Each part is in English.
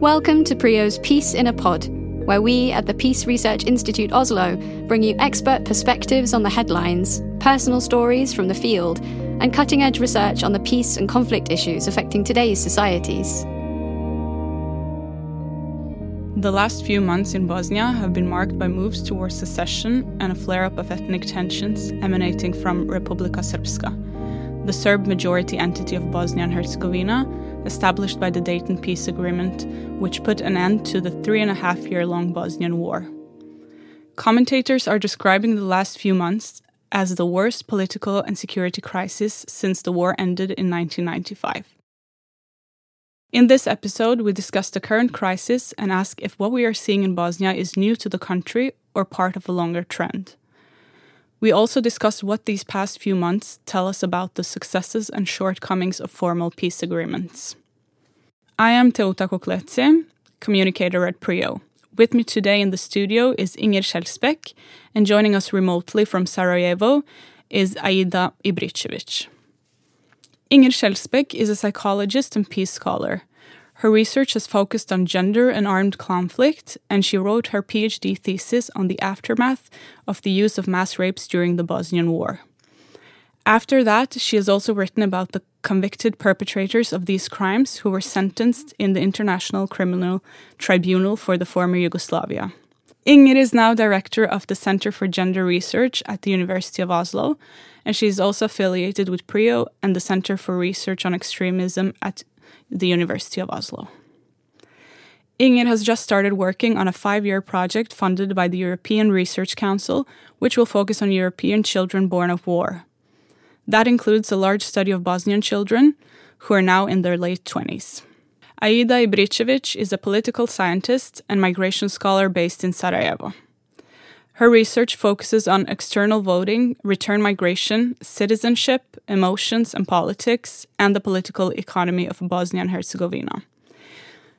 Welcome to PRIO's Peace in a Pod, where we at the Peace Research Institute Oslo bring you expert perspectives on the headlines, personal stories from the field, and cutting edge research on the peace and conflict issues affecting today's societies. The last few months in Bosnia have been marked by moves towards secession and a flare up of ethnic tensions emanating from Republika Srpska, the Serb majority entity of Bosnia and Herzegovina, established by the Dayton Peace Agreement, which put an end to the three and a half year long Bosnian War. Commentators are describing the last few months as the worst political and security crisis since the war ended in 1995. In this episode, we discuss the current crisis and ask if what we are seeing in Bosnia is new to the country or part of a longer trend. We also discuss what these past few months tell us about the successes and shortcomings of formal peace agreements. I am Teuta Kukleci, communicator at PRIO. With me today in the studio is Inger Skjelsbæk, and joining us remotely from Sarajevo is Aida Ibričević. Inger Skjelsbæk is a psychologist and peace scholar. Her research has focused on gender and armed conflict, and she wrote her PhD thesis on the aftermath of the use of mass rapes during the Bosnian War. After that, she has also written about the convicted perpetrators of these crimes who were sentenced in the International Criminal Tribunal for the former Yugoslavia. Inger is now director of the Center for Gender Research at the University of Oslo, and she is also affiliated with PRIO and the Center for Research on Extremism at the University of Oslo. Inger has just started working on a five year project funded by the European Research Council, which will focus on European children born of war. That includes a large study of Bosnian children who are now in their late 20s. Aida Ibričević is a political scientist and migration scholar based in Sarajevo. Her research focuses on external voting, return migration, citizenship, emotions and politics, and the political economy of Bosnia and Herzegovina.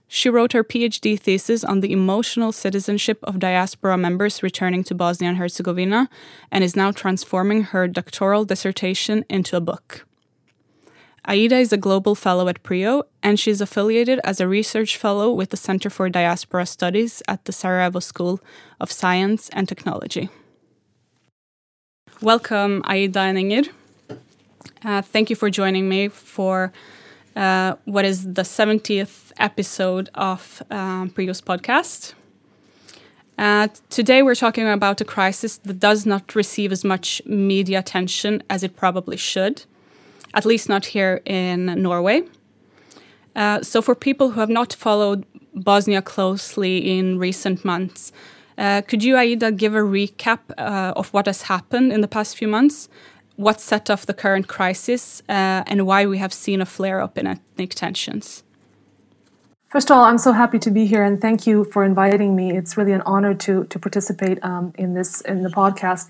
She wrote her PhD thesis on the emotional citizenship of diaspora members returning to Bosnia and Herzegovina and is now transforming her doctoral dissertation into a book. Aida is a global fellow at PRIO, and she's affiliated as a research fellow with the Center for Diaspora Studies at the Sarajevo School of Science and Technology. Welcome, Aida and Inger. Uh, thank you for joining me for uh, what is the 70th episode of um, PRIO's podcast. Uh, today, we're talking about a crisis that does not receive as much media attention as it probably should at least not here in Norway. Uh, so, for people who have not followed Bosnia closely in recent months, uh, could you, Aida, give a recap uh, of what has happened in the past few months? What set off the current crisis uh, and why we have seen a flare up in ethnic tensions? First of all, I'm so happy to be here, and thank you for inviting me. It's really an honor to to participate um, in this in the podcast.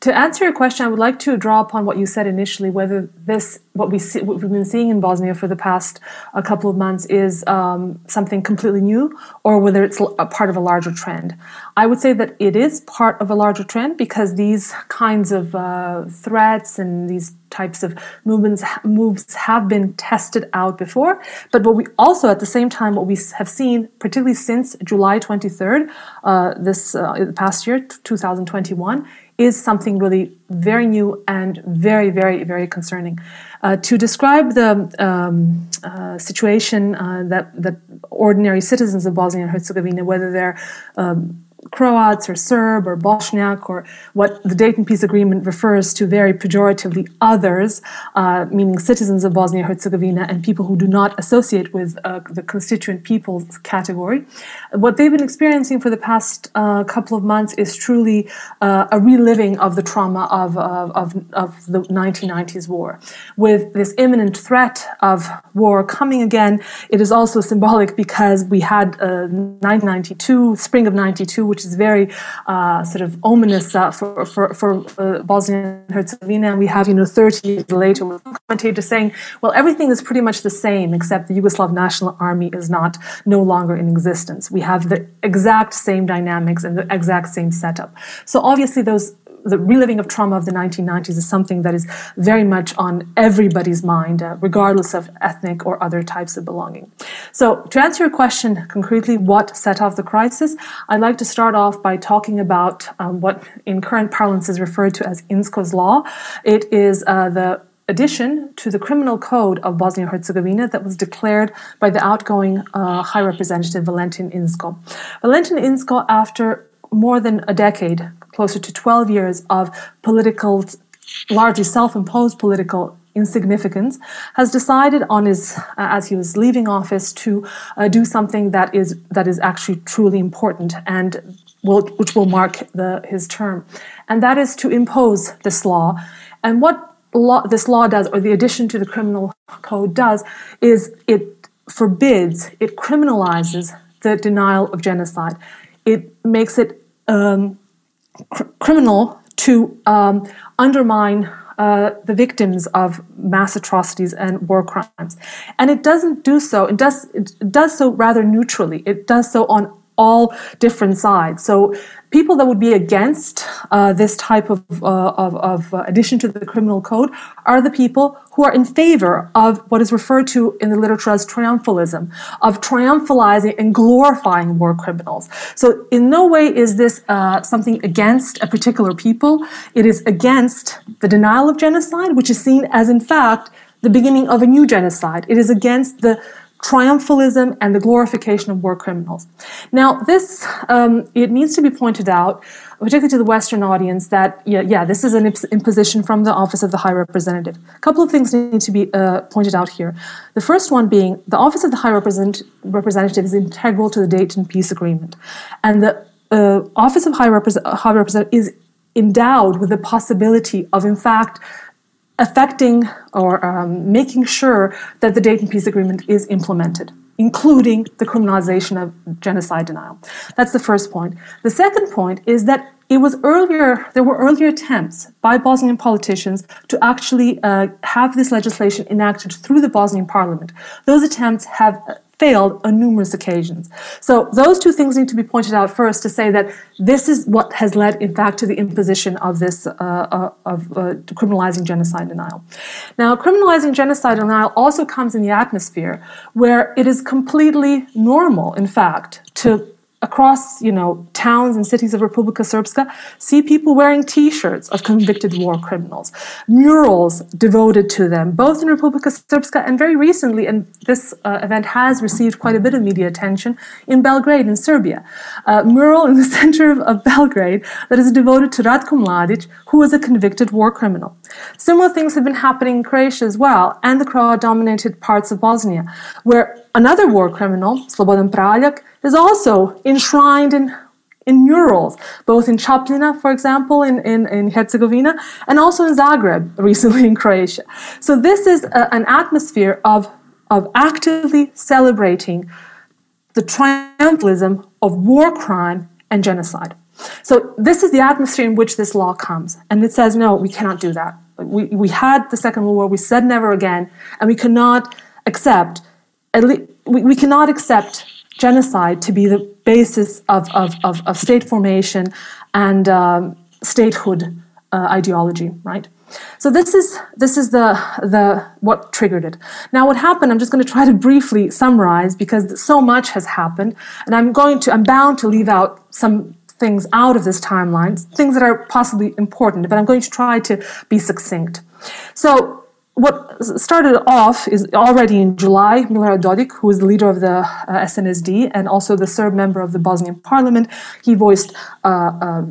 To answer your question, I would like to draw upon what you said initially, whether this what we see, what we've been seeing in Bosnia for the past a couple of months is um, something completely new, or whether it's a part of a larger trend. I would say that it is part of a larger trend because these kinds of uh, threats and these types of movements moves have been tested out before. But what we also, at the same time, what we have seen, particularly since July 23rd, uh, this uh, past year, 2021 is something really very new and very, very, very concerning. Uh, to describe the um, uh, situation uh, that that ordinary citizens of Bosnia and Herzegovina, whether they're um, Croats or Serb or Bosniak or what the Dayton Peace Agreement refers to very pejoratively others, uh, meaning citizens of Bosnia Herzegovina and people who do not associate with uh, the constituent peoples category. What they've been experiencing for the past uh, couple of months is truly uh, a reliving of the trauma of, of, of, of the 1990s war. With this imminent threat of war coming again, it is also symbolic because we had 1992, uh, spring of 92, which is very uh, sort of ominous uh, for, for, for uh, Bosnia and Herzegovina. And we have, you know, 30 years later, with commentators saying, well, everything is pretty much the same, except the Yugoslav National Army is not no longer in existence. We have the exact same dynamics and the exact same setup. So obviously, those the reliving of trauma of the 1990s is something that is very much on everybody's mind, uh, regardless of ethnic or other types of belonging. So, to answer your question concretely, what set off the crisis, I'd like to start off by talking about um, what in current parlance is referred to as Inzko's law. It is uh, the addition to the criminal code of Bosnia and Herzegovina that was declared by the outgoing uh, High Representative Valentin Inzko. Valentin Inzko, after more than a decade, closer to 12 years of political, largely self imposed political insignificance, has decided on his, uh, as he was leaving office, to uh, do something that is, that is actually truly important and will, which will mark the, his term. And that is to impose this law. And what law, this law does, or the addition to the criminal code does, is it forbids, it criminalizes the denial of genocide it makes it um, cr- criminal to um, undermine uh, the victims of mass atrocities and war crimes. And it doesn't do so, it does, it does so rather neutrally. It does so on all different sides. So people that would be against uh, this type of, uh, of, of uh, addition to the criminal code are the people who are in favor of what is referred to in the literature as triumphalism, of triumphalizing and glorifying war criminals. So in no way is this uh, something against a particular people. It is against the denial of genocide, which is seen as, in fact, the beginning of a new genocide. It is against the triumphalism and the glorification of war criminals. Now, this um, it needs to be pointed out, particularly to the Western audience, that yeah, yeah, this is an imposition from the Office of the High Representative. A couple of things need to be uh, pointed out here. The first one being the Office of the High Represent- Representative is integral to the Dayton Peace Agreement, and the uh, Office of High, High Representative is endowed with the possibility of, in fact, affecting or um, making sure that the Dayton Peace Agreement is implemented, including the criminalization of genocide denial. That's the first point. The second point is that it was earlier, there were earlier attempts by Bosnian politicians to actually uh, have this legislation enacted through the Bosnian parliament. Those attempts have failed on numerous occasions. So those two things need to be pointed out first to say that this is what has led, in fact, to the imposition of this uh, uh, of uh, criminalizing genocide denial. Now, criminalizing genocide denial also comes in the atmosphere where it is completely normal, in fact, to across you know towns and cities of Republika Srpska see people wearing t-shirts of convicted war criminals murals devoted to them both in Republika Srpska and very recently and this uh, event has received quite a bit of media attention in Belgrade in Serbia. A mural in the center of, of Belgrade that is devoted to Ratko Mladic who was a convicted war criminal. Similar things have been happening in Croatia as well and the Croat dominated parts of Bosnia where another war criminal Slobodan Praljak is also enshrined in, in murals, both in Čapljina, for example, in, in, in Herzegovina, and also in Zagreb, recently in Croatia. So this is a, an atmosphere of, of actively celebrating the triumphalism of war crime and genocide. So this is the atmosphere in which this law comes. And it says, no, we cannot do that. We, we had the Second World War, we said never again, and we cannot accept, we, we cannot accept genocide to be the basis of, of, of, of state formation and um, statehood uh, ideology, right? So this is this is the the what triggered it. Now, what happened? I'm just going to try to briefly summarize because so much has happened, and I'm going to I'm bound to leave out some things out of this timeline, things that are possibly important, but I'm going to try to be succinct. So what started off is already in July, Milorad Dodik, who is the leader of the uh, SNSD and also the Serb member of the Bosnian parliament, he voiced uh, uh,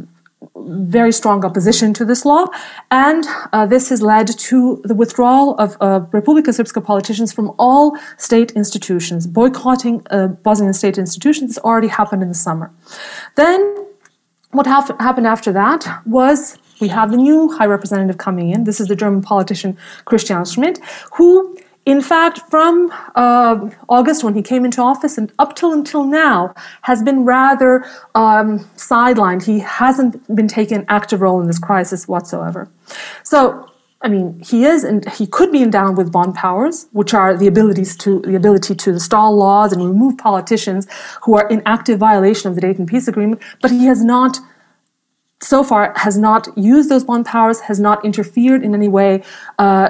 very strong opposition to this law, and uh, this has led to the withdrawal of uh, Republika Srpska politicians from all state institutions. Boycotting uh, Bosnian state institutions already happened in the summer. Then, what happened after that was we have the new High Representative coming in. This is the German politician Christian Schmidt, who, in fact, from uh, August when he came into office and up till until now, has been rather um, sidelined. He hasn't been taking an active role in this crisis whatsoever. So I mean, he is and he could be endowed with Bonn powers, which are the abilities to the ability to install laws and remove politicians who are in active violation of the Dayton Peace Agreement, but he has not so far has not used those Bonn powers, has not interfered in any way uh,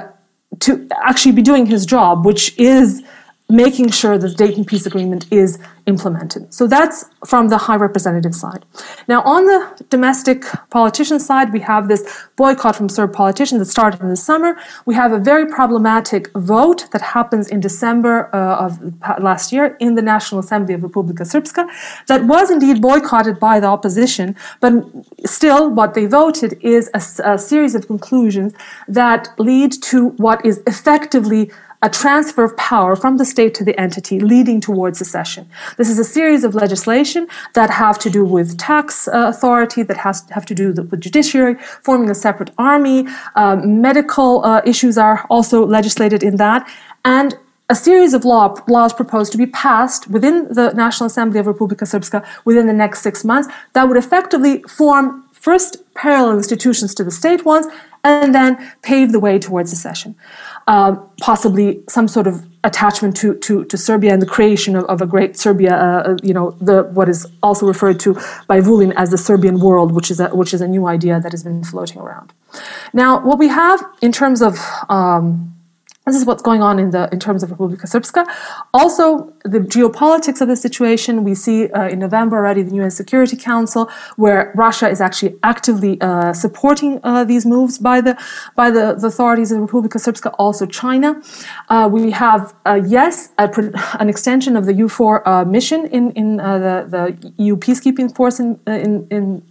to actually be doing his job, which is making sure that the Dayton Peace Agreement is implemented. So that's from the High Representative side. Now, on the domestic politician side, we have this boycott from Serb politicians that started in the summer. We have a very problematic vote that happens in December uh, of last year in the National Assembly of Republika Srpska that was indeed boycotted by the opposition, but still what they voted is a, a series of conclusions that lead to what is effectively a transfer of power from the state to the entity leading towards secession. This is a series of legislation that have to do with tax uh, authority, that has have to do with judiciary, forming a separate army. Uh, medical uh, issues are also legislated in that. And a series of law, laws proposed to be passed within the National Assembly of Republika Srpska within the next six months that would effectively form first parallel institutions to the state ones and then pave the way towards secession. Uh, possibly some sort of attachment to, to, to Serbia and the creation of, of a great Serbia, uh, uh, you know, the what is also referred to by Vulin as the Serbian world, which is a, which is a new idea that has been floating around. Now, what we have in terms of um, this is what's going on in the in terms of Republika Srpska. Also, the geopolitics of the situation. We see uh, in November already the UN Security Council, where Russia is actually actively uh, supporting uh, these moves by the by the, the, authorities of Republika Srpska. Also, China. Uh, we have uh, yes a, an extension of the EUFOR uh, mission in in the the EU peacekeeping force in in in,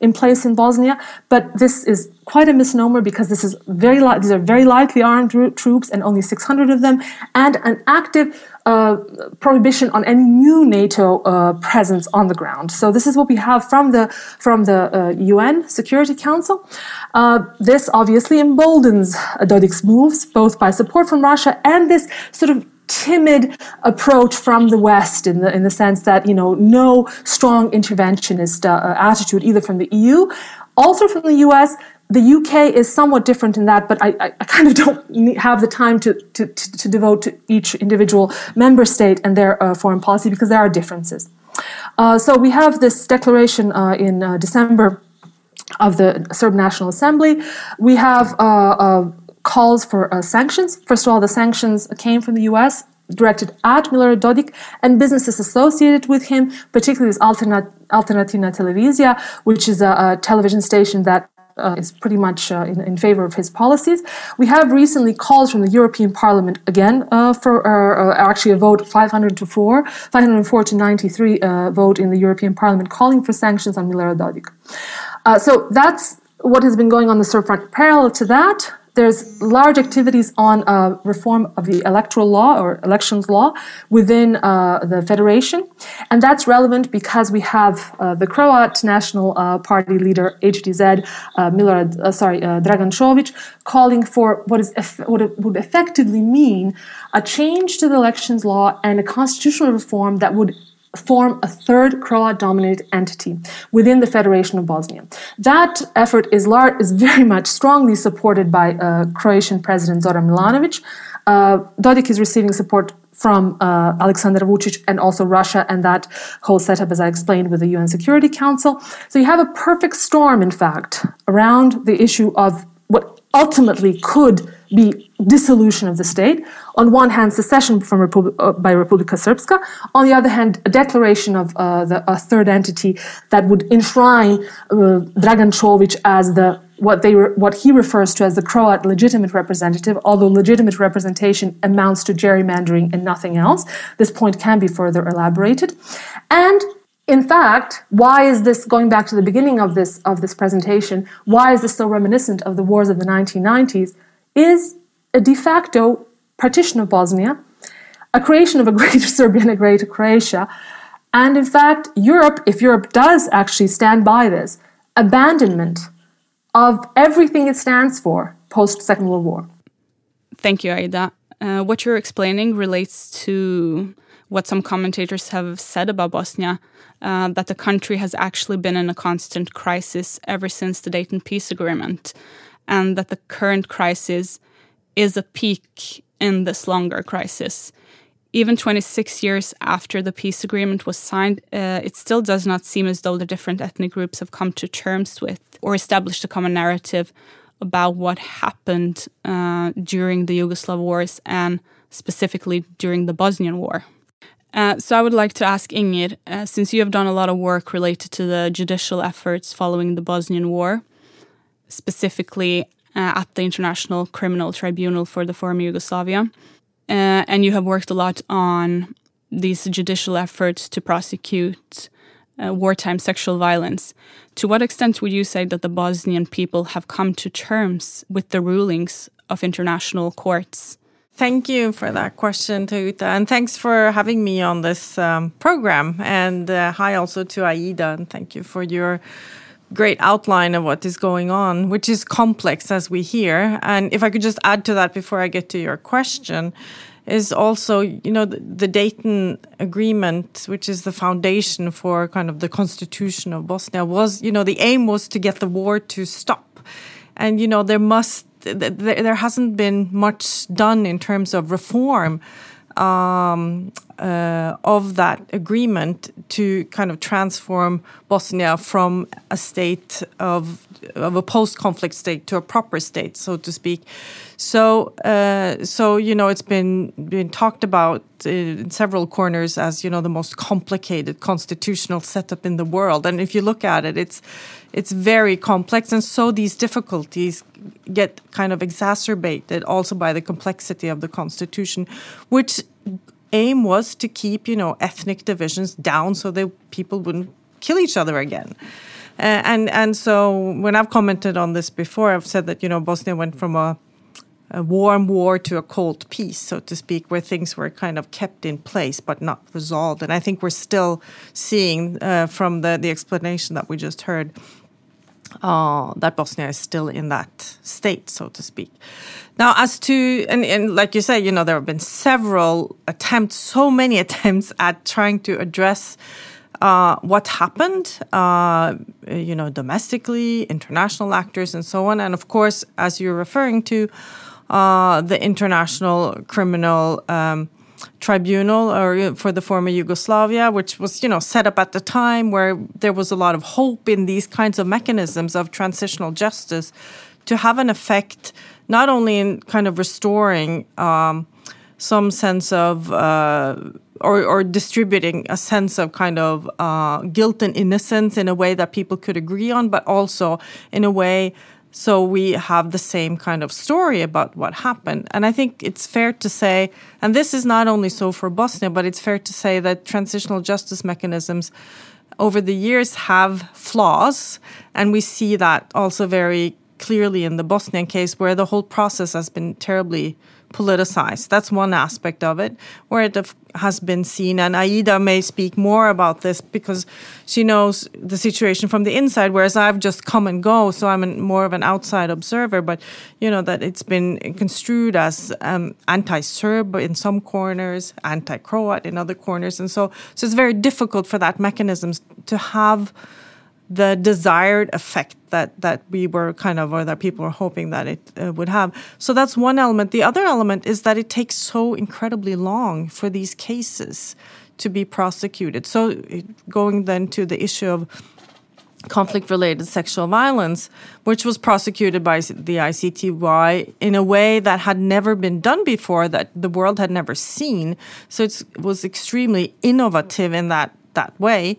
in place in Bosnia, but this is quite a misnomer because this is very li- these are very lightly armed troops and only 600 of them, and an active uh, prohibition on any new NATO uh, presence on the ground. So this is what we have from the from the uh, UN Security Council. Uh, this obviously emboldens Dodik's moves, both by support from Russia and this sort of timid approach from the West in the in the sense that you know no strong interventionist uh, attitude either from the EU, also from the US, the UK is somewhat different in that, but I, I kind of don't have the time to, to, to, to, devote to each individual member state and their uh, foreign policy because there are differences. Uh, so we have this declaration uh, in uh, December of the Serb National Assembly. We have uh, uh, calls for sanctions. First of all, the sanctions came from the US directed at Milorad Dodik and businesses associated with him, particularly this Alternat- Alternativna Televizija, which is a, a television station that uh, is pretty much uh, in, in, favor of his policies. We have recently calls from the European Parliament again uh, for uh, uh, actually a vote 500 to 4, 504 to 93 uh, vote in the European Parliament calling for sanctions on Milorad Dodik. so that's what has been going on the Serb front. Parallel to that, there's large activities on uh, reform of the electoral law or elections law within uh, the federation, and that's relevant because we have uh, the Croat National uh, Party leader HDZ uh, Milorad, uh, sorry Dragan Čović, calling for what is eff- what would effectively mean a change to the elections law and a constitutional reform that would form a third Croat dominated entity within the Federation of Bosnia. That effort is, large, is very much strongly supported by uh, Croatian President Zoran Milanovic. Uh, Dodik is receiving support from uh, Alexander Vucic and also Russia and that whole setup, as I explained, with the UN Security Council. So you have a perfect storm, in fact, around the issue of what ultimately could be dissolution of the state. On one hand, secession from Repub- uh, by Republika Srpska. On the other hand, a declaration of uh, the, a third entity that would enshrine uh, Dragan Čović as the what they re- what he refers to as the Croat legitimate representative, although legitimate representation amounts to gerrymandering and nothing else. This point can be further elaborated, and in fact, why is this going back to the beginning of this of this presentation? Why is this so reminiscent of the wars of the 1990s? is a de facto partition of Bosnia, a creation of a greater Serbia and a greater Croatia. And in fact, Europe, if Europe does actually stand by this, abandonment of everything it stands for post Second World War. Thank you, Aida. Uh, what you're explaining relates to what some commentators have said about Bosnia uh, that the country has actually been in a constant crisis ever since the Dayton Peace Agreement and that the current crisis is a peak in this longer crisis. even 26 years after the peace agreement was signed, uh, it still does not seem as though the different ethnic groups have come to terms with or established a common narrative about what happened uh, during the Yugoslav wars and specifically during the Bosnian War. Uh, so I would like to ask Ingrid, uh, since you have done a lot of work related to the judicial efforts following the Bosnian War, specifically at the International Criminal Tribunal for the former Yugoslavia, uh, and you have worked a lot on these judicial efforts to prosecute uh, wartime sexual violence. To what extent would you say that the Bosnian people have come to terms with the rulings of international courts? Thank you for that question, Teuta, and thanks for having me on this um, program. And uh, hi also to Aida, and thank you for your great outline of what is going on, which is complex as we hear. And if I could just add to that before I get to your question, is also, you know, the, the Dayton Agreement, which is the foundation for kind of the constitution of Bosnia, was, you know, the aim was to get the war to stop. And, you know, there must there hasn't been much done in terms of reform um, uh, of that agreement to kind of transform Bosnia from a state of of a post-conflict state to a proper state, so to speak. So, uh, so you know, it's been been talked about in several corners as you know the most complicated constitutional setup in the world. And if you look at it, it's it's very complex, and so these difficulties get kind of exacerbated also by the complexity of the constitution, which aim was to keep you know ethnic divisions down so that people wouldn't kill each other again. Uh, and and so when I've commented on this before, I've said that you know Bosnia went from a a warm war to a cold peace, so to speak, where things were kind of kept in place but not resolved. And I think we're still seeing uh, from the, the explanation that we just heard uh, that Bosnia is still in that state, so to speak. Now, as to, and, and like you say, you know, there have been several attempts, so many attempts at trying to address uh, what happened, uh, you know, domestically, international actors, and so on. And of course, as you're referring to, uh, the International Criminal um, Tribunal or for the former Yugoslavia, which was you know set up at the time where there was a lot of hope in these kinds of mechanisms of transitional justice to have an effect not only in kind of restoring um, some sense of uh, or, or, distributing a sense of kind of uh, guilt and innocence in a way that people could agree on, but also in a way so we have the same kind of story about what happened. And I think it's fair to say, and this is not only so for Bosnia, but it's fair to say that transitional justice mechanisms over the years have flaws. And we see that also very clearly in the Bosnian case, where the whole process has been terribly politicized. That's one aspect of it where it has been seen. And Aida may speak more about this because she knows the situation from the inside, whereas I've just come and go. So I'm more of an outside observer. But, you know, that it's been construed as um, anti Serb in some corners, anti Croat in other corners. And so, so it's very difficult for that mechanisms to have the desired effect that that we were kind of or that people were hoping that it uh, would have. So that's one element. The other element is that it takes so incredibly long for these cases to be prosecuted. So going then to the issue of conflict related sexual violence which was prosecuted by the ICTY in a way that had never been done before that the world had never seen. So it was extremely innovative in that that way.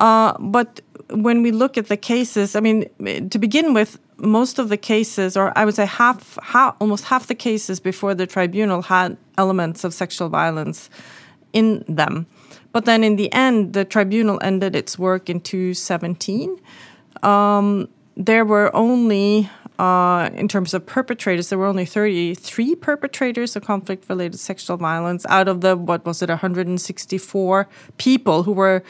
Uh, but when we look at the cases, I mean, to begin with, most of the cases, or I would say half, half, almost half the cases before the tribunal had elements of sexual violence in them. But then in the end, the tribunal ended its work in 2017. Um, there were only, uh, in terms of perpetrators, there were only 33 perpetrators of conflict related sexual violence out of the, what was it, 164 people who were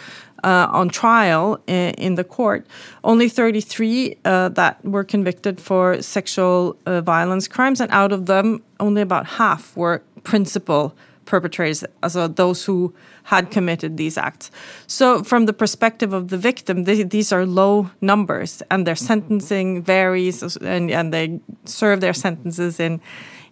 uh, on trial in, in, the court. Only 33 uh, that were convicted for sexual uh, violence crimes, and out of them, only about half were principal perpetrators, also those who had committed these acts. So, from the perspective of the victim, they, these are low numbers, and their sentencing varies, and, and they serve their sentences in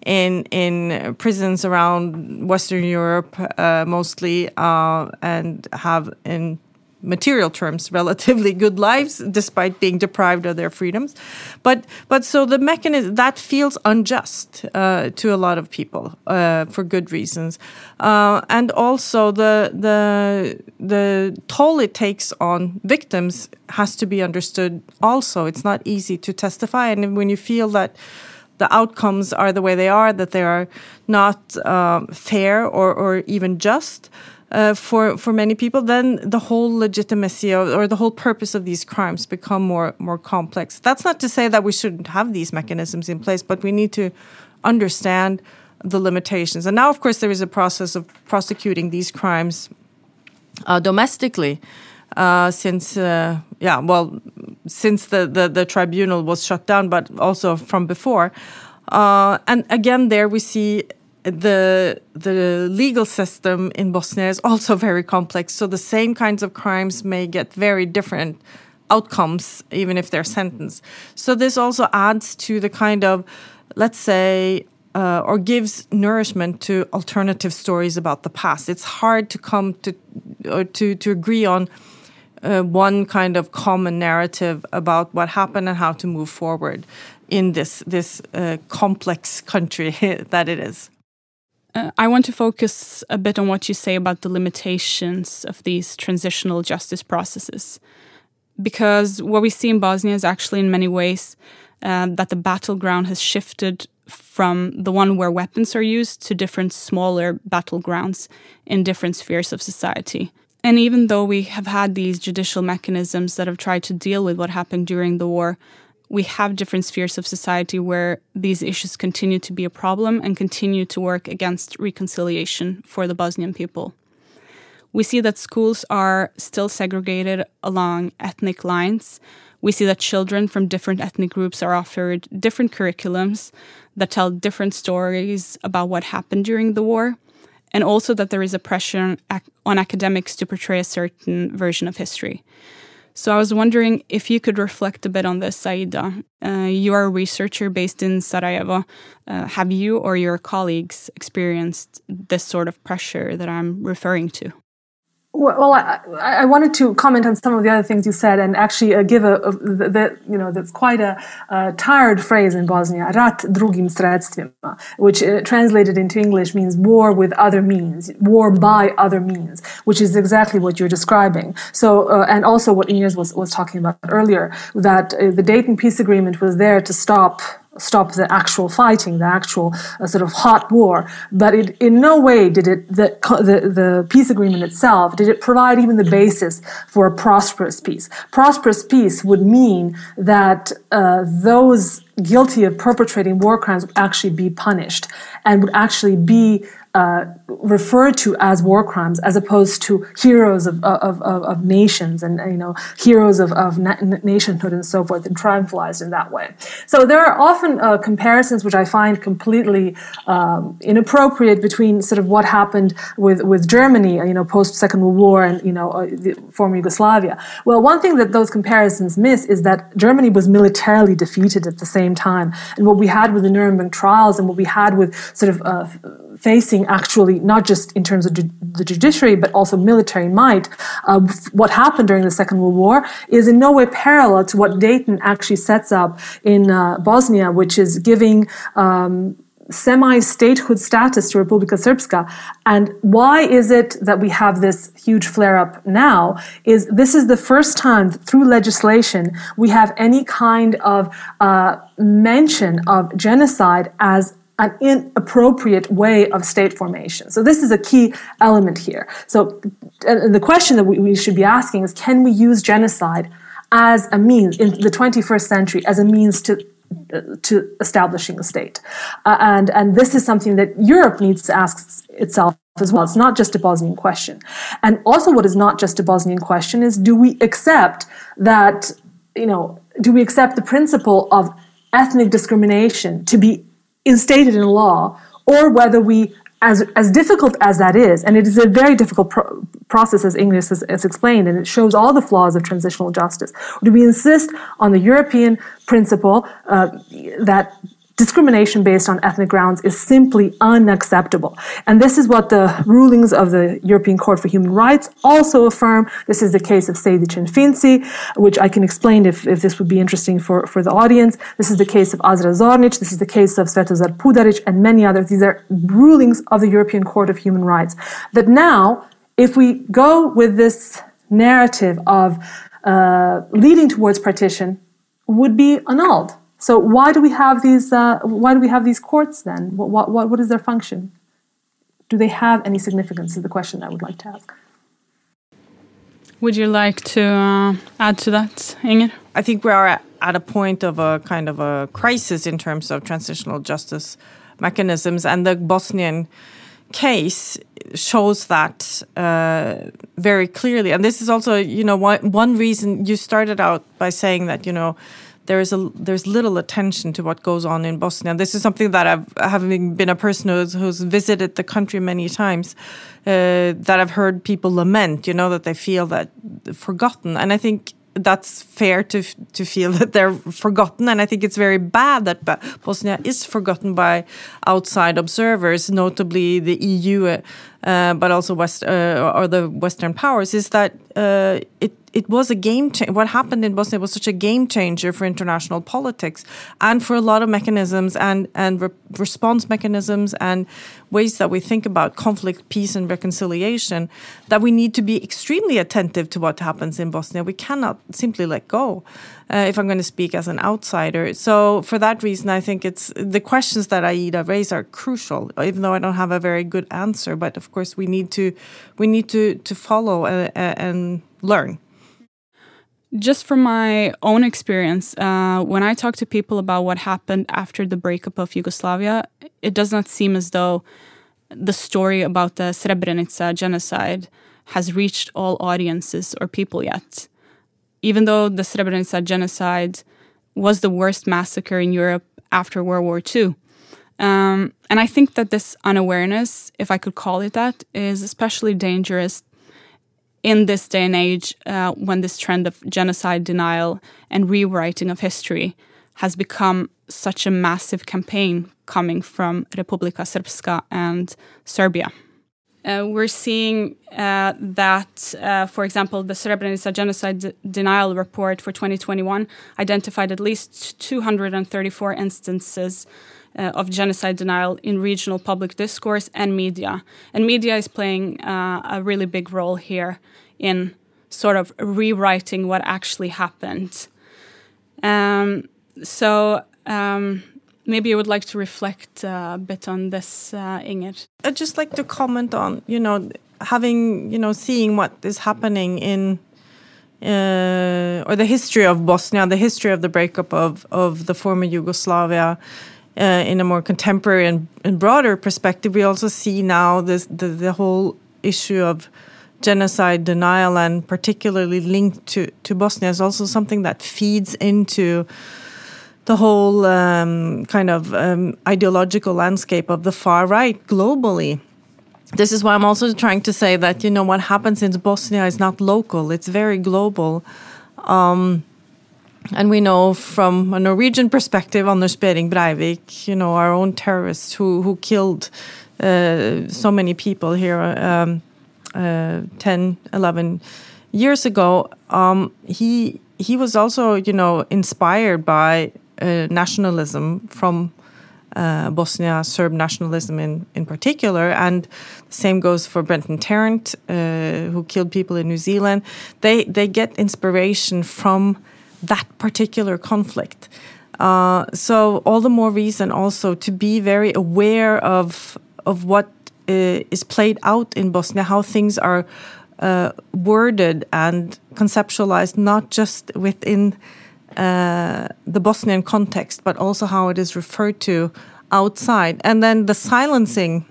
in in prisons around Western Europe uh, mostly, uh, and have in material terms relatively good lives despite being deprived of their freedoms. But but so the mechanism that feels unjust uh, to a lot of people uh, for good reasons. Uh, and also the the the toll it takes on victims has to be understood also. It's not easy to testify. And when you feel that the outcomes are the way they are that they are not um, fair or, or even just uh, for for many people, then the whole legitimacy of, or the whole purpose of these crimes become more more complex. That's not to say that we shouldn't have these mechanisms in place, but we need to understand the limitations. And now, of course, there is a process of prosecuting these crimes uh, domestically. Uh, since uh, yeah, well, since the, the, the tribunal was shut down, but also from before, uh, and again there we see the the legal system in Bosnia is also very complex. So the same kinds of crimes may get very different outcomes, even if they're sentenced. So this also adds to the kind of, let's say, uh, or gives nourishment to alternative stories about the past. It's hard to come to or to to agree on. Uh, one kind of common narrative about what happened and how to move forward in this this uh, complex country that it is. Uh, I want to focus a bit on what you say about the limitations of these transitional justice processes. Because what we see in Bosnia is actually, in many ways, uh, that the battleground has shifted from the one where weapons are used to different smaller battlegrounds in different spheres of society. And even though we have had these judicial mechanisms that have tried to deal with what happened during the war, we have different spheres of society where these issues continue to be a problem and continue to work against reconciliation for the Bosnian people. We see that schools are still segregated along ethnic lines. We see that children from different ethnic groups are offered different curriculums that tell different stories about what happened during the war, and also that there is a pressure on academics to portray a certain version of history. So I was wondering if you could reflect a bit on this, Saida. Uh, you are a researcher based in Sarajevo. Uh, have you or your colleagues experienced this sort of pressure that I'm referring to? Well, I, I, wanted to comment on some of the other things you said and actually uh, give a, a the, the, you know that's quite a, a, tired phrase in Bosnia, rat drugim sredstvima, which uh, translated into English means war with other means, war by other means, which is exactly what you're describing. So, uh, and also what Ines was was talking about earlier, that uh, the Dayton Peace Agreement was there to stop stop the actual fighting, the actual uh, sort of hot war. But it, in no way did it, the, the, the peace agreement itself, did it provide even the basis for a prosperous peace. Prosperous peace would mean that uh, those guilty of perpetrating war crimes would actually be punished and would actually be uh, referred to as war crimes as opposed to heroes of, of, of, of nations and you know heroes of, of na- nationhood and so forth and triumphalized in that way. So there are often uh, comparisons which i find completely um, inappropriate between sort of what happened with, with germany you know post second world war and you know uh, former yugoslavia. Well one thing that those comparisons miss is that germany was militarily defeated at the same time. And what we had with the nuremberg trials and what we had with sort of uh, facing actually not just in terms of ju- the judiciary but also military might, uh, what happened during the Second World War is in no way parallel to what Dayton actually sets up in uh, Bosnia, which is giving. Um, semi-statehood status to Republika Srpska. And why is it that we have this huge flare-up now? Is this is the first time through legislation we have any kind of uh, mention of genocide as an inappropriate way of state formation. So this is a key element here. So the question that we, should be asking is, can we use genocide as a means in the 21st century as a means to to establishing a state, uh, and and this is something that Europe needs to ask itself as well. It's not just a Bosnian question, and also what is not just a Bosnian question is: Do we accept that you know? Do we accept the principle of ethnic discrimination to be instated in law, or whether we as, as difficult as that is, and it is a very difficult pro- process, as Ingrid has, has, explained, and it shows all the flaws of transitional justice, do we insist on the European principle uh, that discrimination based on ethnic grounds is simply unacceptable. And this is what the rulings of the European Court for Human Rights also affirm. This is the case of Sejdic and Finci, which I can explain if, if this would be interesting for, for the audience. This is the case of Azra Zornic. This is the case of Svetozar Pudaric and many others. These are rulings of the European Court of Human Rights. That now, if we go with this narrative of uh, leading towards partition, would be annulled so why do we have these? Uh, why do we have these courts then? What, what, what is their function? Do they have any significance? Is the question I would like to ask. Would you like to uh, add to that, Inger? I think we are at a point of a kind of a crisis in terms of transitional justice mechanisms, and the Bosnian case shows that uh, very clearly. And this is also, you know, one, one reason you started out by saying that, you know, there is a there's little attention to what goes on in Bosnia. This is something that I've having been a person who's, who's visited the country many times, uh, that I've heard people lament. You know that they feel that forgotten, and I think that's fair to to feel that they're forgotten, and I think it's very bad that Bosnia is forgotten by outside observers, notably the EU, uh, but also West uh, or the Western powers. Is that uh, it it was a game. What happened in Bosnia was such a game changer for international politics and for a lot of mechanisms and and re response mechanisms and ways that we think about conflict, peace, and reconciliation. That we need to be extremely attentive to what happens in Bosnia. We cannot simply let go. Uh, if I'm going to speak as an outsider, so for that reason, I think it's the questions that Aida raised are crucial. Even though I don't have a very good answer, but of course we need to we need to to follow uh, uh and learn just from my own experience, uh, when I talk to people about what happened after the breakup of Yugoslavia, it does not seem as though the story about the Srebrenica genocide has reached all audiences or people yet. Even though the Srebrenica genocide was the worst massacre in Europe after World War II. Um, and I think that this unawareness, if I could call it that, is especially dangerous in this day and age, uh, when this trend of genocide denial and rewriting of history has become such a massive campaign coming from Republika Srpska and Serbia. Uh, we're seeing uh, that, uh, for example, the Srebrenica genocide denial report for 2021 identified at least 234 instances uh, of genocide denial in regional public discourse and media. And media is playing uh, a really big role here in sort of rewriting what actually happened. Um, so um, maybe you would like to reflect uh, a bit on this, uh, Ingrid. I'd just like to comment on, you know, having, you know, seeing what is happening in uh, or the history of Bosnia, the history of the breakup of, of the former Yugoslavia uh, in a more contemporary and, and, broader perspective. We also see now this, the, the whole issue of genocide denial and particularly linked to, to Bosnia is also something that feeds into the whole um, kind of um, ideological landscape of the far right globally. This is why I'm also trying to say that, you know, what happens in Bosnia is not local, it's very global. Um, and we know from a Norwegian perspective, Anders Behring Breivik, you know, our own terrorists who, who killed uh, so many people here um, uh, 10, 11 years ago, um, he he was also, you know, inspired by uh, nationalism from uh, Bosnia, Serb nationalism in, in particular, and the same goes for Brenton Tarrant, uh, who killed people in New Zealand. They they get inspiration from that particular conflict. Uh, so all the more reason also to be very aware of of what uh, is played out in Bosnia, how things are worded and conceptualized, not just within uh, the Bosnian context, but also how it is referred to outside. And then the silencing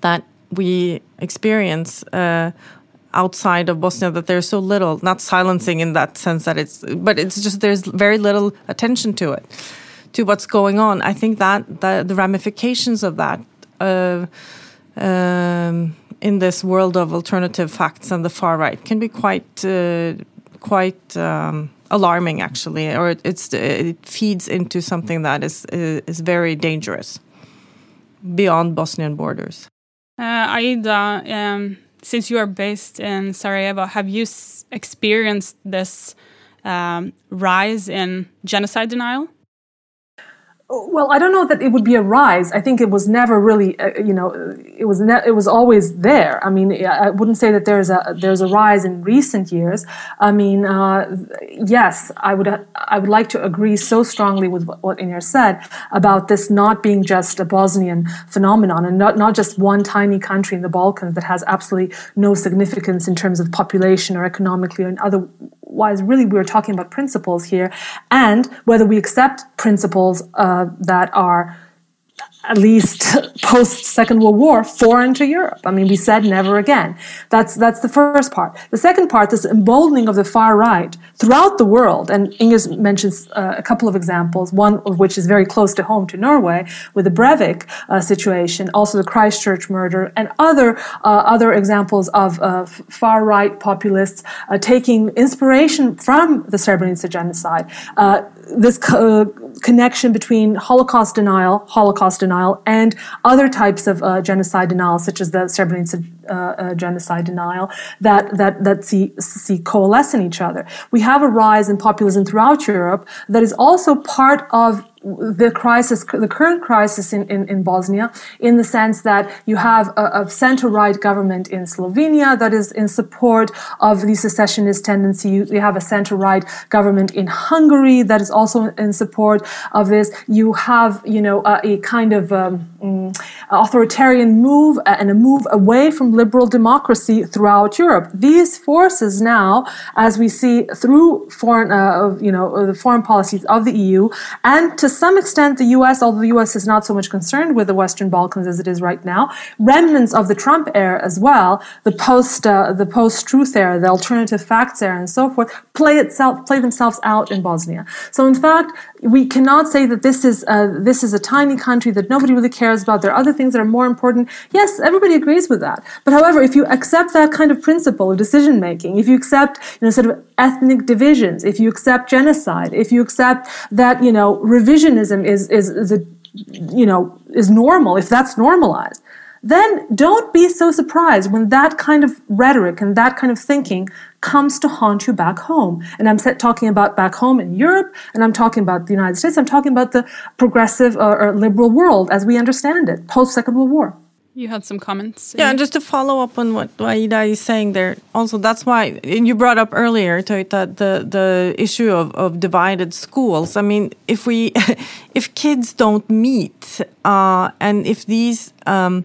that we experience uh, outside of Bosnia, that there's so little, not silencing in that sense that it's, but it's just there's very little attention to it, to what's going on. I think that, the ramifications of that. Uh, um, in this world of alternative facts and the far right can be quite uh, quite um, alarming actually or it's it feeds into something that is is very dangerous beyond Bosnian borders. Uh, Aida, um, since you are based in Sarajevo, have you experienced this um, rise in genocide denial? Well, I don't know that it would be a rise. I think it was never really, uh, you know, it was ne- it was always there. I mean, I wouldn't say that there's a there's a rise in recent years. I mean, uh, yes, I would I would like to agree so strongly with what Inger said about this not being just a Bosnian phenomenon and not not just one tiny country in the Balkans that has absolutely no significance in terms of population or economically or in other really we're talking about principles here and whether we accept principles uh, that are at least post Second World War, foreign to Europe. I mean, we said never again. That's that's the first part. The second part, this emboldening of the far right throughout the world, and Inger mentions uh, a couple of examples. One of which is very close to home to Norway with the Breivik uh, situation, also the Christchurch murder, and other uh, other examples of uh, far right populists uh, taking inspiration from the Srebrenica genocide. Uh, this co- connection between Holocaust denial, Holocaust denial, and other types of uh, genocide denial, such as the Srebrenica uh, uh, genocide denial, that that that see see coalesce in each other. We have a rise in populism throughout Europe that is also part of the crisis, the current crisis in, in, in, Bosnia, in the sense that you have a, a center-right government in Slovenia that is in support of the secessionist tendency. You, you have a center-right government in Hungary that is also in support of this. You have, you know, a, a kind of um, mm, authoritarian move and a move away from liberal democracy throughout Europe. These forces now, as we see through foreign, uh, you know, the foreign policies of the EU, and to some extent, the US, although the US is not so much concerned with the Western Balkans as it is right now, remnants of the Trump era as well, the post uh, the post truth era, the alternative facts era, and so forth, play itself play themselves out in Bosnia. So, in fact, we cannot say that this is uh, this is a tiny country that nobody really cares about. There are other things that are more important. Yes, everybody agrees with that. But however, if you accept that kind of principle of decision making, if you accept you know sort of ethnic divisions, if you accept genocide, if you accept that you know revisionism is is, a you know is normal, if that's normalized, then don't be so surprised when that kind of rhetoric and that kind of thinking comes to haunt you back home. And I'm talking about back home in Europe, and I'm talking about the United States, I'm talking about the progressive or, or liberal world as we understand it, post Second World War. You had some comments. Yeah, and just to follow up on what Aida is saying there, also that's why and you brought up earlier, Teuta, the the issue of, of divided schools. I mean, if we if kids don't meet, uh, and if these um,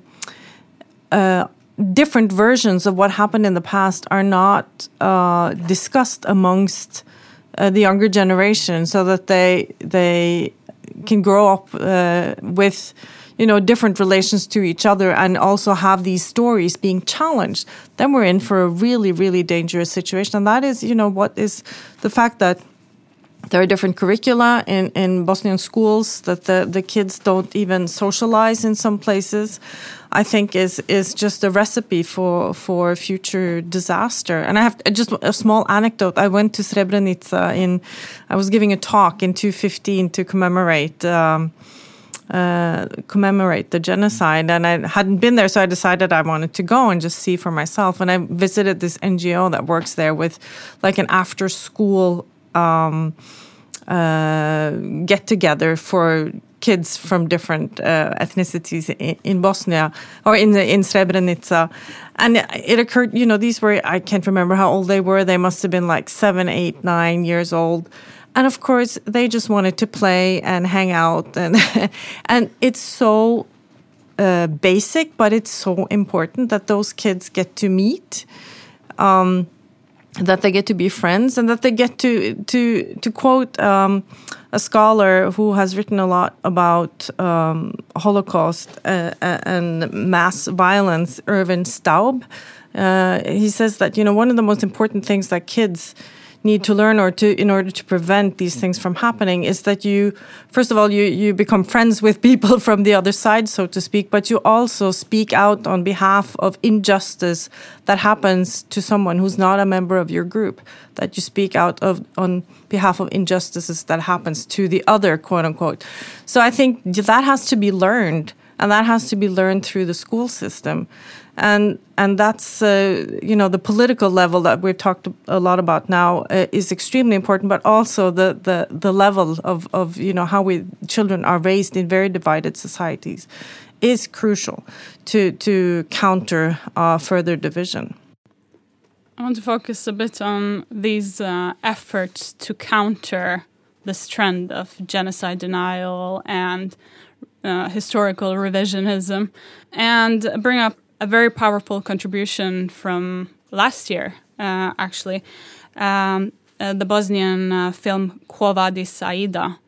uh, different versions of what happened in the past are not uh, discussed amongst uh, the younger generation, so that they they can grow up uh, with you know different relations to each other and also have these stories being challenged. Then we're in for a really really dangerous situation. And that is you know what is the fact that there are different curricula in, in Bosnian schools that the, the kids don't even socialize in some places. I think is is just a recipe for for future disaster. And I have just a small anecdote. I went to Srebrenica in, I was giving a talk in 2015 to commemorate. Um, uh, commemorate the genocide, and I hadn't been there, so I decided I wanted to go and just see for myself. And I visited this NGO that works there with, like, an after-school um, uh, get together for kids from different uh, ethnicities in, in, Bosnia or in the, in Srebrenica, and it occurred. You know, these were I can't remember how old they were. They must have been like seven, eight, nine years old. And of course, they just wanted to play and hang out, and and it's so uh, basic, but it's so important that those kids get to meet. Um, that they get to be friends and that they get to to to quote um, a scholar who has written a lot about um, Holocaust uh, and mass violence, Ervin Staub. Uh, he says that you know one of the most important things that kids need to learn or to in order to prevent these mm-hmm. things from happening is that you first of all you you become friends with people from the other side so to speak but you also speak out on behalf of injustice that happens to someone who's not a member of your group that you speak out of on behalf of injustices that happens to the other quote unquote. So i think that has to be learned and that has to be learned through the school system and and that's uh, you know the political level that we've talked a lot about now uh, is extremely important but also the the the level of of you know how we children are raised in very divided societies is crucial to to counter uh, further division. I want to focus a bit on these uh, efforts to counter this trend of genocide denial and uh, historical revisionism and bring up a very powerful contribution from last year, uh, actually. Um, uh, the Bosnian uh, film Quo Vadis Aida,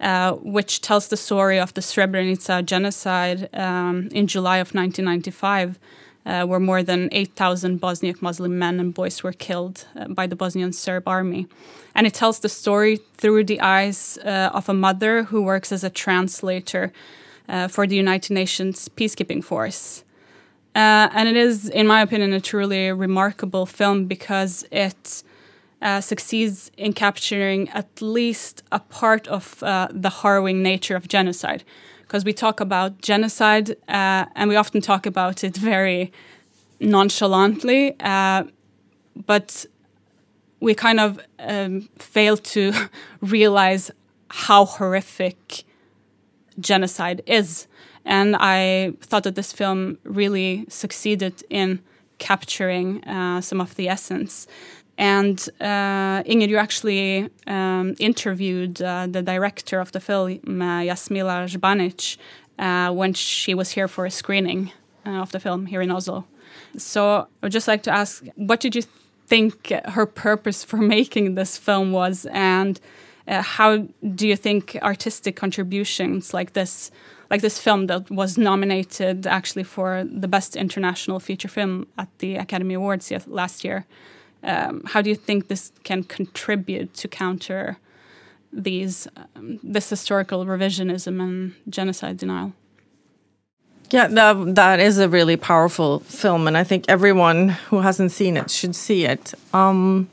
uh, which tells the story of the Srebrenica genocide um, in July of 1995, uh, where more than 8,000 Bosniak Muslim men and boys were killed uh, by the Bosnian Serb army. And it tells the story through the eyes of a mother who works as a translator for the United Nations peacekeeping force. Uh, and it is, in my opinion, a truly remarkable film because it uh, succeeds in capturing at least a part of uh, the harrowing nature of genocide. Because we talk about genocide uh, and we often talk about it very nonchalantly, uh, but we kind of um, fail to realize how horrific genocide is. And I thought that this film really succeeded in capturing uh, some of the essence. And uh, you actually um, interviewed uh, the director of the film, uh, Jasmila Žbanić, uh, when she was here for a screening uh, of the film here in Oslo. So I would just like to ask, what did you think her purpose for making this film was, and uh, how do you think artistic contributions like this like this film that was nominated actually for the best international feature film at the Academy Awards last year. Um, how do you think this can contribute to counter these um, this historical revisionism and genocide denial? Yeah, that, that is a really powerful film, and I think everyone who hasn't seen it should see it. Um,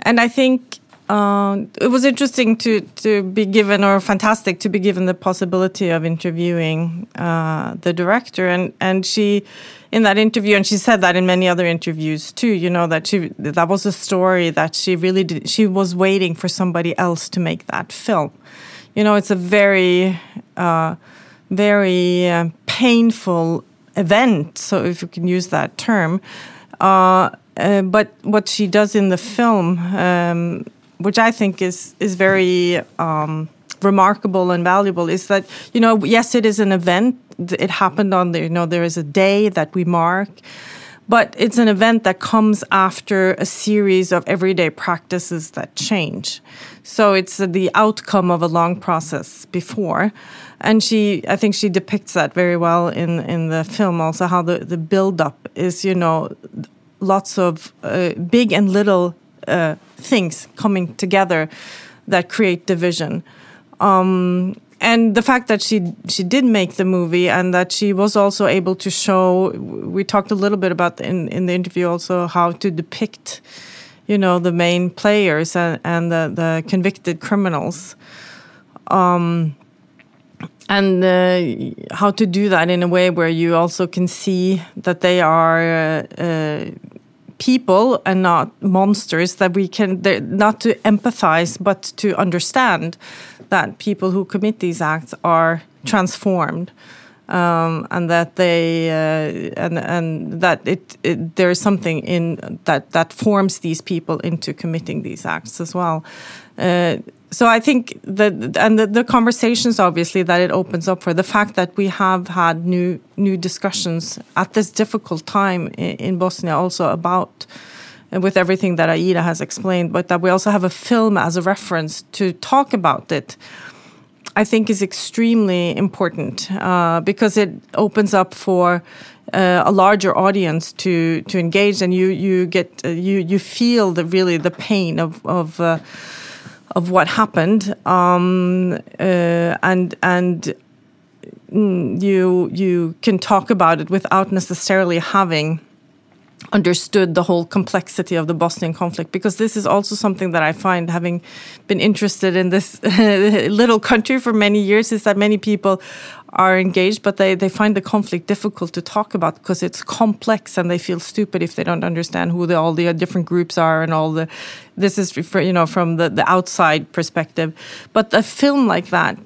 and I think uh, it was interesting to to be given, or fantastic to be given the possibility of interviewing uh, the director, and and she, in that interview, and she said that in many other interviews too. You know that she that was a story that she really did. She was waiting for somebody else to make that film. You know, it's a very, uh, very uh, painful event. So if you can use that term. Uh, uh, but what she does in the film um, which I think is is very um, remarkable and valuable, is that you know yes, it is an event. It happened on the you know there is a day that we mark, but it's an event that comes after a series of everyday practices that change. So it's the outcome of a long process before. And she, I think she depicts that very well in, in the film also, how the, the build up is, you know, lots of uh, big and little uh, things coming together that create division. Um, and the fact that she she did make the movie and that she was also able to show we talked a little bit about in in the interview also how to depict you know the main players and, and the, the convicted criminals um, and uh, how to do that in a way where you also can see that they are uh, uh, people and not monsters that we can not to empathize but to understand that people who commit these acts are transformed um, and that they uh, and and that it, it, there is something in that that forms these people into committing these acts as well. Uh, so I think that and the, the, conversations obviously that it opens up for the fact that we have had new new discussions at this difficult time in, in Bosnia also about uh, with everything that Aida has explained, but that we also have a film as a reference to talk about it. I think is extremely important uh, because it opens up for uh, a larger audience to to engage, and you you get uh, you you feel the really the pain of of uh, of what happened, um, uh, and and mm, you you can talk about it without necessarily having understood the whole complexity of the Bosnian conflict because this is also something that I find having been interested in this little country for many years is that many people are engaged but they, they find the conflict difficult to talk about because it's complex and they feel stupid if they don't understand who the, all the different groups are and all the this is you know from the, the outside perspective. But a film like that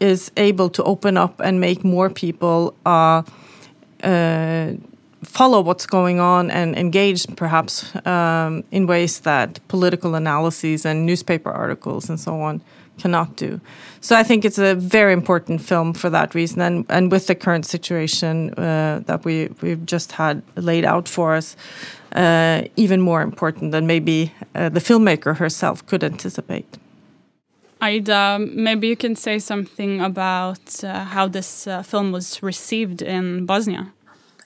is able to open up and make more people uh, uh, follow what's going on and engage perhaps um, in ways that political analyses and newspaper articles and so on cannot do. So I think it's a very important film for that reason, and and with the current situation uh, that we we've just had laid out for us, uh, even more important than maybe uh, the filmmaker herself could anticipate. Aida, maybe you can say something about uh, how this uh, film was received in Bosnia.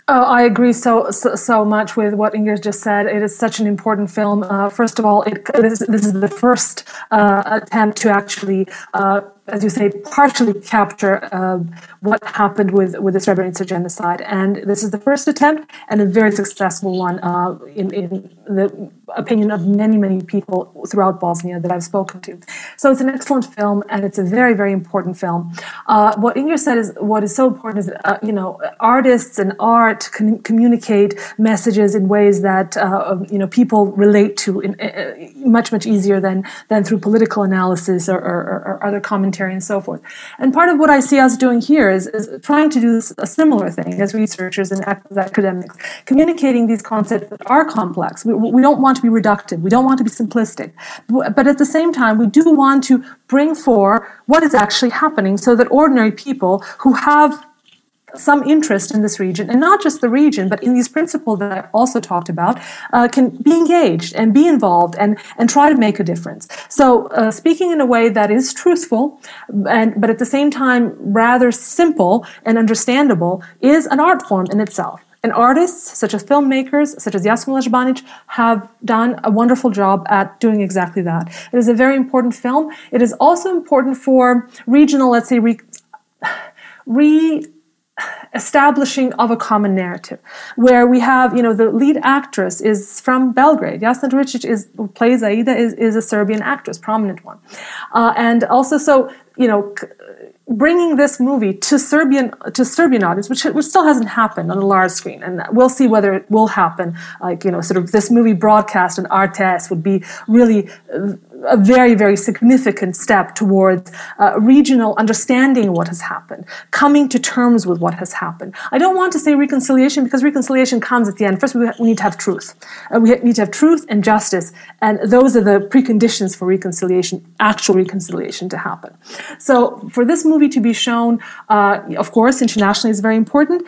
Oh, I agree so, so, so much with what Inger just said. It is such an important film. Uh, first of all, it, this, this is the first uh, attempt to actually uh, as you say, partially capture uh, what happened with, with the Srebrenica genocide. And this is the first attempt and a very successful one uh, in, in the opinion of many, many people throughout Bosnia that I've spoken to. So it's an excellent film and it's a very, very important film. Uh, what Inger said is what is so important is, uh, you know, artists and art can communicate messages in ways that, uh, you know, people relate to in, uh, much, much easier than, than through political analysis or, or, or other commentary commentary and so forth. And part of what I see us doing here is, is trying to do a similar thing as researchers and as academics, communicating these concepts that are complex. We, we don't want to be reductive. We don't want to be simplistic. But at the same time, we do want to bring forth what is actually happening so that ordinary people who have some interest in this region, and not just the region, but in these principles that I also talked about, uh, can be engaged and be involved and, and try to make a difference. So, uh, speaking in a way that is truthful, and but at the same time rather simple and understandable, is an art form in itself. And artists, such as filmmakers, such as Jasmila Žbanić, have done a wonderful job at doing exactly that. It is a very important film. It is also important for regional, let's say, re, re establishing of a common narrative where we have you know the lead actress is from belgrade. Jasna Đuričić is who plays aida is, is a serbian actress prominent one. Uh, and also so you know bringing this movie to serbian to serbian audience which, which still hasn't happened on the large screen and we'll see whether it will happen like you know sort of this movie broadcast on RTS would be really a very, very significant step towards uh, regional understanding what has happened, coming to terms with what has happened. I don't want to say reconciliation because reconciliation comes at the end. First, we, we need to have truth. Uh, we need to have truth and justice, and those are the preconditions for reconciliation, actual reconciliation to happen. So, for this movie to be shown, uh, of course, internationally is very important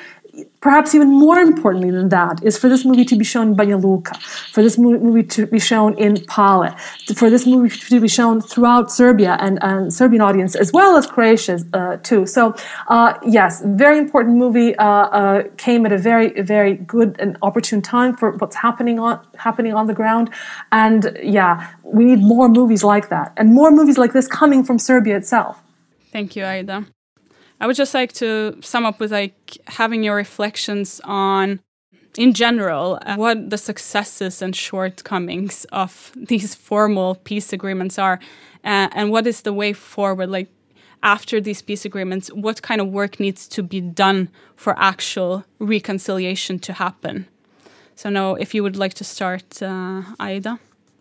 perhaps even more importantly than that is for this movie to be shown in Banja Luka, for this movie to be shown in Pale, for this movie to be shown throughout Serbia and, and Serbian audience as well as Croatia uh, too. So uh, yes, very important movie uh, uh, came at a very very good and opportune time for what's happening on happening on the ground, and yeah, we need more movies like that and more movies like this coming from Serbia itself. Thank you, Aida. I would just like to sum up with like having your reflections on in general uh, what the successes and shortcomings of these formal peace agreements are uh, and what is the way forward like after these peace agreements what kind of work needs to be done for actual reconciliation to happen? So now if you would like to start uh, aida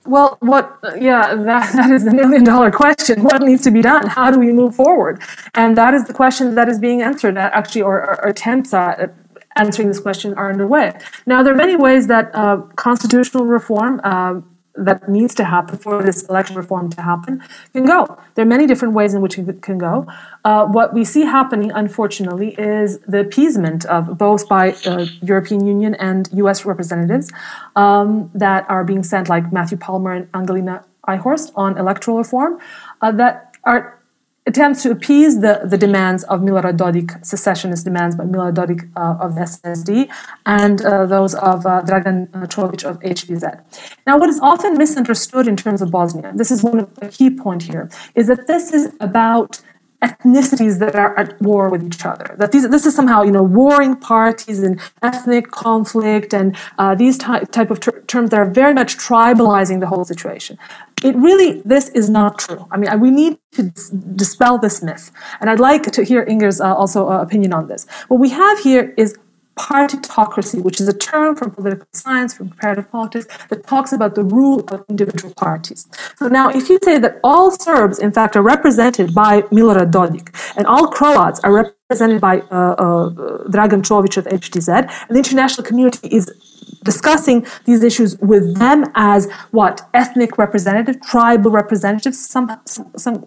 well, what, yeah, that, that is the million dollar question. What needs to be done? How do we move forward? And that is the question that is being answered, uh, actually, or, or attempts at answering this question are underway. Now, there are many ways that uh, constitutional reform, uh, that needs to happen for this election reform to happen can go. There are many different ways in which it can go. Uh, what we see happening, unfortunately, is the appeasement of both by uh, European Union and U.S. representatives um, that are being sent, like Matthew Palmer and Angelina Eichhorst, on electoral reform, uh, that are attempts to appease the, the demands of Milorad Dodik, secessionist demands by Milorad Dodik uh, of the SNSD and uh, those of uh, Dragan Čović of HDZ. Now, what is often misunderstood in terms of Bosnia, this is one of the key point here, is that this is about ethnicities that are at war with each other. That these, this is somehow, you know, warring parties and ethnic conflict and uh, these ty- type of ter- terms that are very much tribalizing the whole situation. It really, this is not true. I mean, we need to dispel this myth. And I'd like to hear Inger's uh, also uh, opinion on this. What we have here is partitocracy, which is a term from political science, from comparative politics, that talks about the rule of individual parties. So now, if you say that all Serbs, in fact, are represented by Milorad Dodik, and all Croats are represented by uh, uh, Dragan Čović of HDZ, and the international community is discussing these issues with them as what ethnic representative, tribal representatives, some some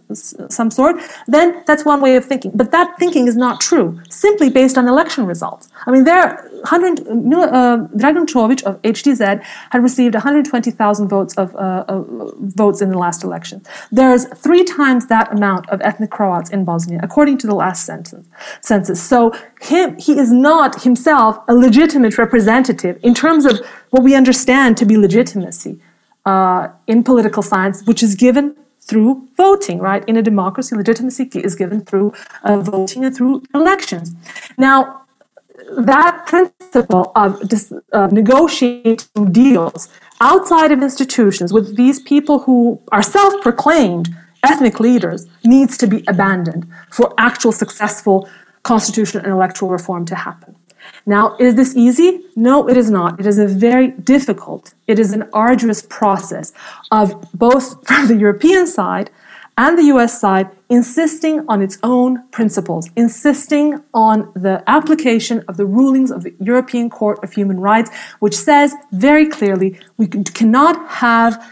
some sort, then that's one way of thinking. But that thinking is not true simply based on election results. I mean, there 100 uh, Dragan Čović of HDZ had received 120,000 votes of uh, uh, votes in the last election. There's three times that amount of ethnic Croats in Bosnia, according to the last census. census. So him, he is not himself a legitimate representative in terms of what we understand to be legitimacy uh, in political science, which is given through voting, right? In a democracy, legitimacy is given through uh, voting and through elections. Now, that principle of dis, uh, negotiating deals outside of institutions with these people who are self proclaimed ethnic leaders needs to be abandoned for actual successful constitutional and electoral reform to happen. Now, is this easy? No, it is not. It is a very difficult, it is an arduous process of both from the European side and the US side insisting on its own principles, insisting on the application of the rulings of the European Court of Human Rights, which says very clearly we cannot have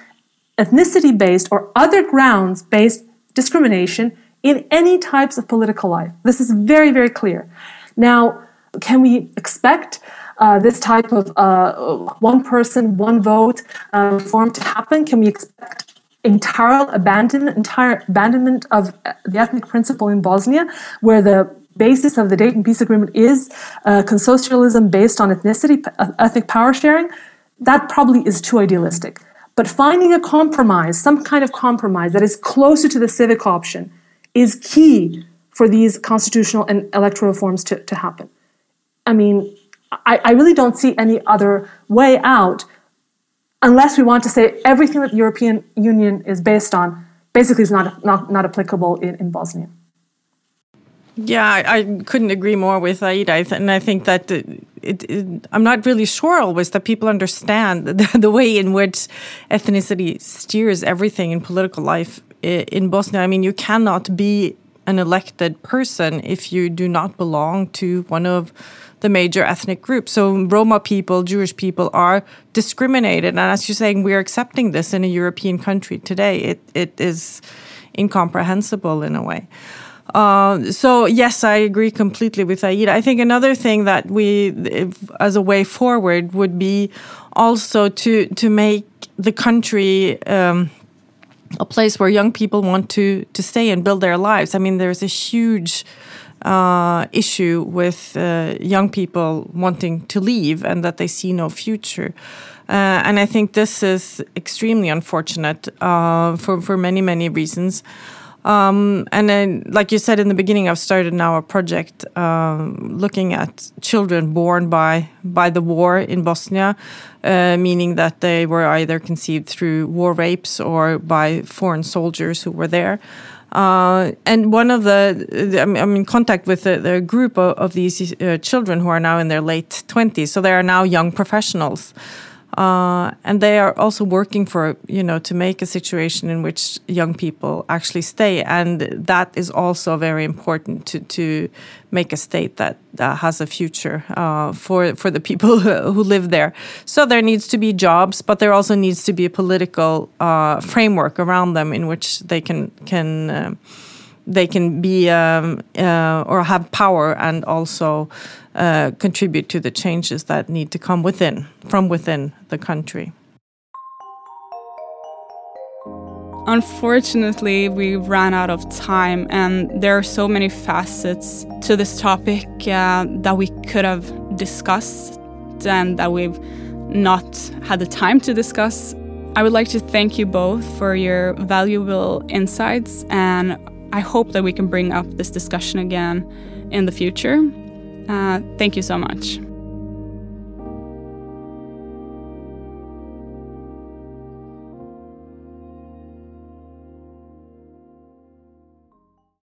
ethnicity based or other grounds based discrimination in any types of political life. This is very, very clear. Now, can we expect uh, this type of uh, one person, one vote uh, reform to happen? Can we expect entire abandonment, entire abandonment of the ethnic principle in Bosnia, where the basis of the Dayton Peace Agreement is uh, consociationalism based on ethnicity, uh, ethnic power sharing, that probably is too idealistic. But finding a compromise, some kind of compromise that is closer to the civic option, is key for these constitutional and electoral reforms to, to happen. I mean, I, I really don't see any other way out unless we want to say everything that the European Union is based on basically is not, not, not applicable in, in Bosnia. Yeah, I, I, couldn't agree more with Aida. And I think that it, it, I'm not really sure always that people understand the, the, way in which ethnicity steers everything in political life in Bosnia. I mean, you cannot be an elected person if you do not belong to one of the major ethnic groups. So Roma people, Jewish people are discriminated, and as you're saying, we're accepting this in a European country today. It it is incomprehensible in a way. Uh, so yes, I agree completely with Aida. I think another thing that we, if, as a way forward, would be also to to make the country. Um, a place where young people want to to stay and build their lives. I mean, there's a huge uh, issue with uh, young people wanting to leave and that they see no future. Uh, and I think this is extremely unfortunate uh, for, for many, many reasons. Um, and then, like you said in the beginning, I've started now a project um, looking at children born by by the war in Bosnia, uh, meaning that they were either conceived through war rapes or by foreign soldiers who were there. Uh, and one of the, I'm in contact with the, group of, of these uh, children who are now in their late 20s. So they are now young professionals. Uh, and they are also working for you know to make a situation in which young people actually stay. And that is also very important to to make a state that uh, has a future uh, for for the people who live there. So there needs to be jobs but there also needs to be a political uh, framework around them in which they can can uh, they can be um, uh, or have power and also uh, contribute to the changes that need to come within from within the country. Unfortunately, we ran out of time, and there are so many facets to this topic uh, that we could have discussed and that we've not had the time to discuss. I would like to thank you both for your valuable insights, and I hope that we can bring up this discussion again in the future. Uh, thank you so much.